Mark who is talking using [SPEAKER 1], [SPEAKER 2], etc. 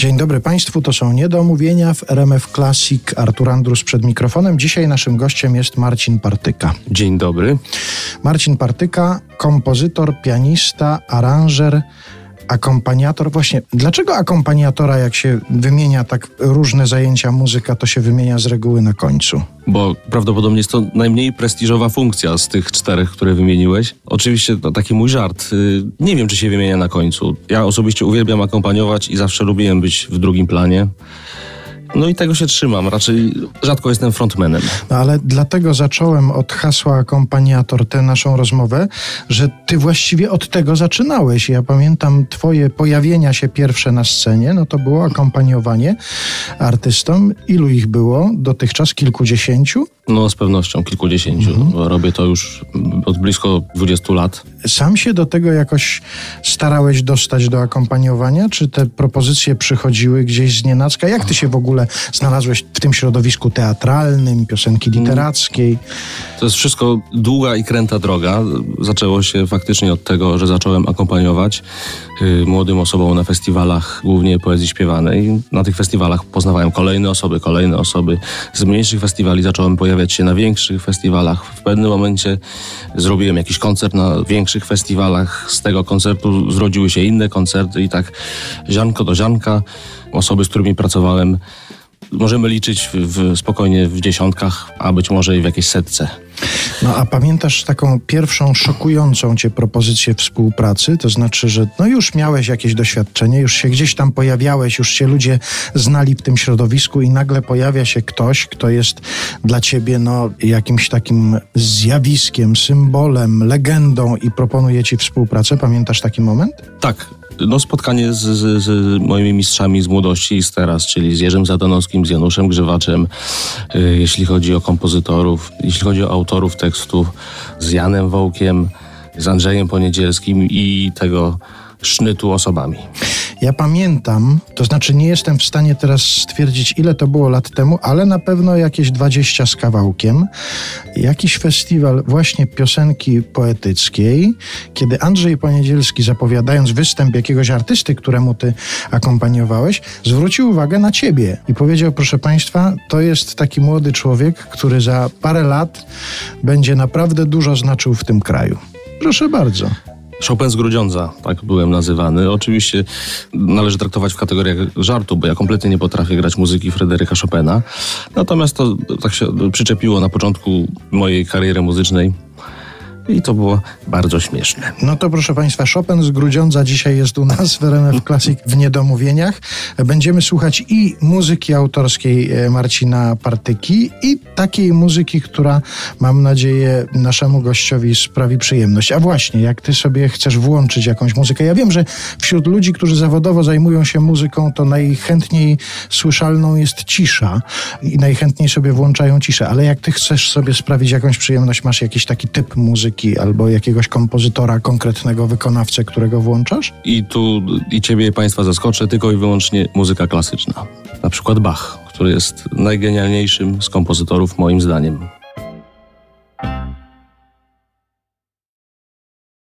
[SPEAKER 1] Dzień dobry Państwu, to są Niedomówienia w RMF Classic. Artur Andrus przed mikrofonem. Dzisiaj naszym gościem jest Marcin Partyka.
[SPEAKER 2] Dzień dobry.
[SPEAKER 1] Marcin Partyka, kompozytor, pianista, aranżer, akompaniator. Właśnie, dlaczego akompaniatora, jak się wymienia tak różne zajęcia muzyka, to się wymienia z reguły na końcu?
[SPEAKER 2] Bo prawdopodobnie jest to najmniej prestiżowa funkcja z tych czterech, które wymieniłeś. Oczywiście to taki mój żart. Y, nie wiem, czy się wymienia na końcu. Ja osobiście uwielbiam akompaniować i zawsze lubiłem być w drugim planie. No i tego się trzymam. Raczej rzadko jestem frontmanem.
[SPEAKER 1] No ale dlatego zacząłem od hasła akompaniator tę naszą rozmowę, że ty właściwie od tego zaczynałeś. Ja pamiętam twoje pojawienia się pierwsze na scenie, no to było akompaniowanie artystom. Ilu ich było dotychczas? Kilkudziesięciu?
[SPEAKER 2] No z pewnością kilkudziesięciu. Mhm. Robię to już od blisko 20 lat.
[SPEAKER 1] Sam się do tego jakoś starałeś dostać do akompaniowania? Czy te propozycje przychodziły gdzieś z nienacka? Jak ty się w ogóle znalazłeś w tym środowisku teatralnym, piosenki mm. literackiej?
[SPEAKER 2] To jest wszystko długa i kręta droga. Zaczęło się faktycznie od tego, że zacząłem akompaniować y, młodym osobom na festiwalach, głównie poezji śpiewanej. Na tych festiwalach poznawałem kolejne osoby, kolejne osoby. Z mniejszych festiwali zacząłem pojawiać się na większych festiwalach. W pewnym momencie zrobiłem jakiś koncert na większych festiwalach. Z tego koncertu zrodziły się inne koncerty i tak ziarnko do ziarnka. Osoby, z którymi pracowałem, możemy liczyć w, w, spokojnie w dziesiątkach, a być może i w jakiejś setce.
[SPEAKER 1] No a pamiętasz taką pierwszą szokującą cię propozycję współpracy? To znaczy, że no już miałeś jakieś doświadczenie, już się gdzieś tam pojawiałeś, już się ludzie znali w tym środowisku i nagle pojawia się ktoś, kto jest dla ciebie no jakimś takim zjawiskiem, symbolem, legendą i proponuje ci współpracę. Pamiętasz taki moment?
[SPEAKER 2] Tak, no, spotkanie z, z, z, moimi mistrzami z młodości i z teraz, czyli z Jerzym Zadanowskim, z Januszem Grzywaczem, y, jeśli chodzi o kompozytorów, jeśli chodzi o autorów tekstów, z Janem Wołkiem, z Andrzejem Poniedzielskim i tego sznytu osobami.
[SPEAKER 1] Ja pamiętam, to znaczy nie jestem w stanie teraz stwierdzić, ile to było lat temu, ale na pewno jakieś 20 z kawałkiem. Jakiś festiwal właśnie piosenki poetyckiej, kiedy Andrzej Poniedzielski, zapowiadając występ jakiegoś artysty, któremu ty akompaniowałeś, zwrócił uwagę na ciebie i powiedział: Proszę Państwa, to jest taki młody człowiek, który za parę lat będzie naprawdę dużo znaczył w tym kraju. Proszę bardzo.
[SPEAKER 2] Chopin z Grudziądza, tak byłem nazywany. Oczywiście należy traktować w kategoriach żartu, bo ja kompletnie nie potrafię grać muzyki Fryderyka Chopina. Natomiast to tak się przyczepiło na początku mojej kariery muzycznej i to było bardzo śmieszne.
[SPEAKER 1] No to proszę Państwa, Chopin z Grudziądza dzisiaj jest u nas w RMF Classic w Niedomówieniach. Będziemy słuchać i muzyki autorskiej e, Marcina Partyki i takiej muzyki, która mam nadzieję naszemu gościowi sprawi przyjemność. A właśnie, jak Ty sobie chcesz włączyć jakąś muzykę, ja wiem, że wśród ludzi, którzy zawodowo zajmują się muzyką, to najchętniej słyszalną jest cisza i najchętniej sobie włączają ciszę, ale jak Ty chcesz sobie sprawić jakąś przyjemność, masz jakiś taki typ muzyki, muzyki albo jakiegoś kompozytora, konkretnego wykonawcę, którego włączasz?
[SPEAKER 2] I tu i ciebie i państwa zaskoczę, tylko i wyłącznie muzyka klasyczna. Na przykład Bach, który jest najgenialniejszym z kompozytorów moim zdaniem.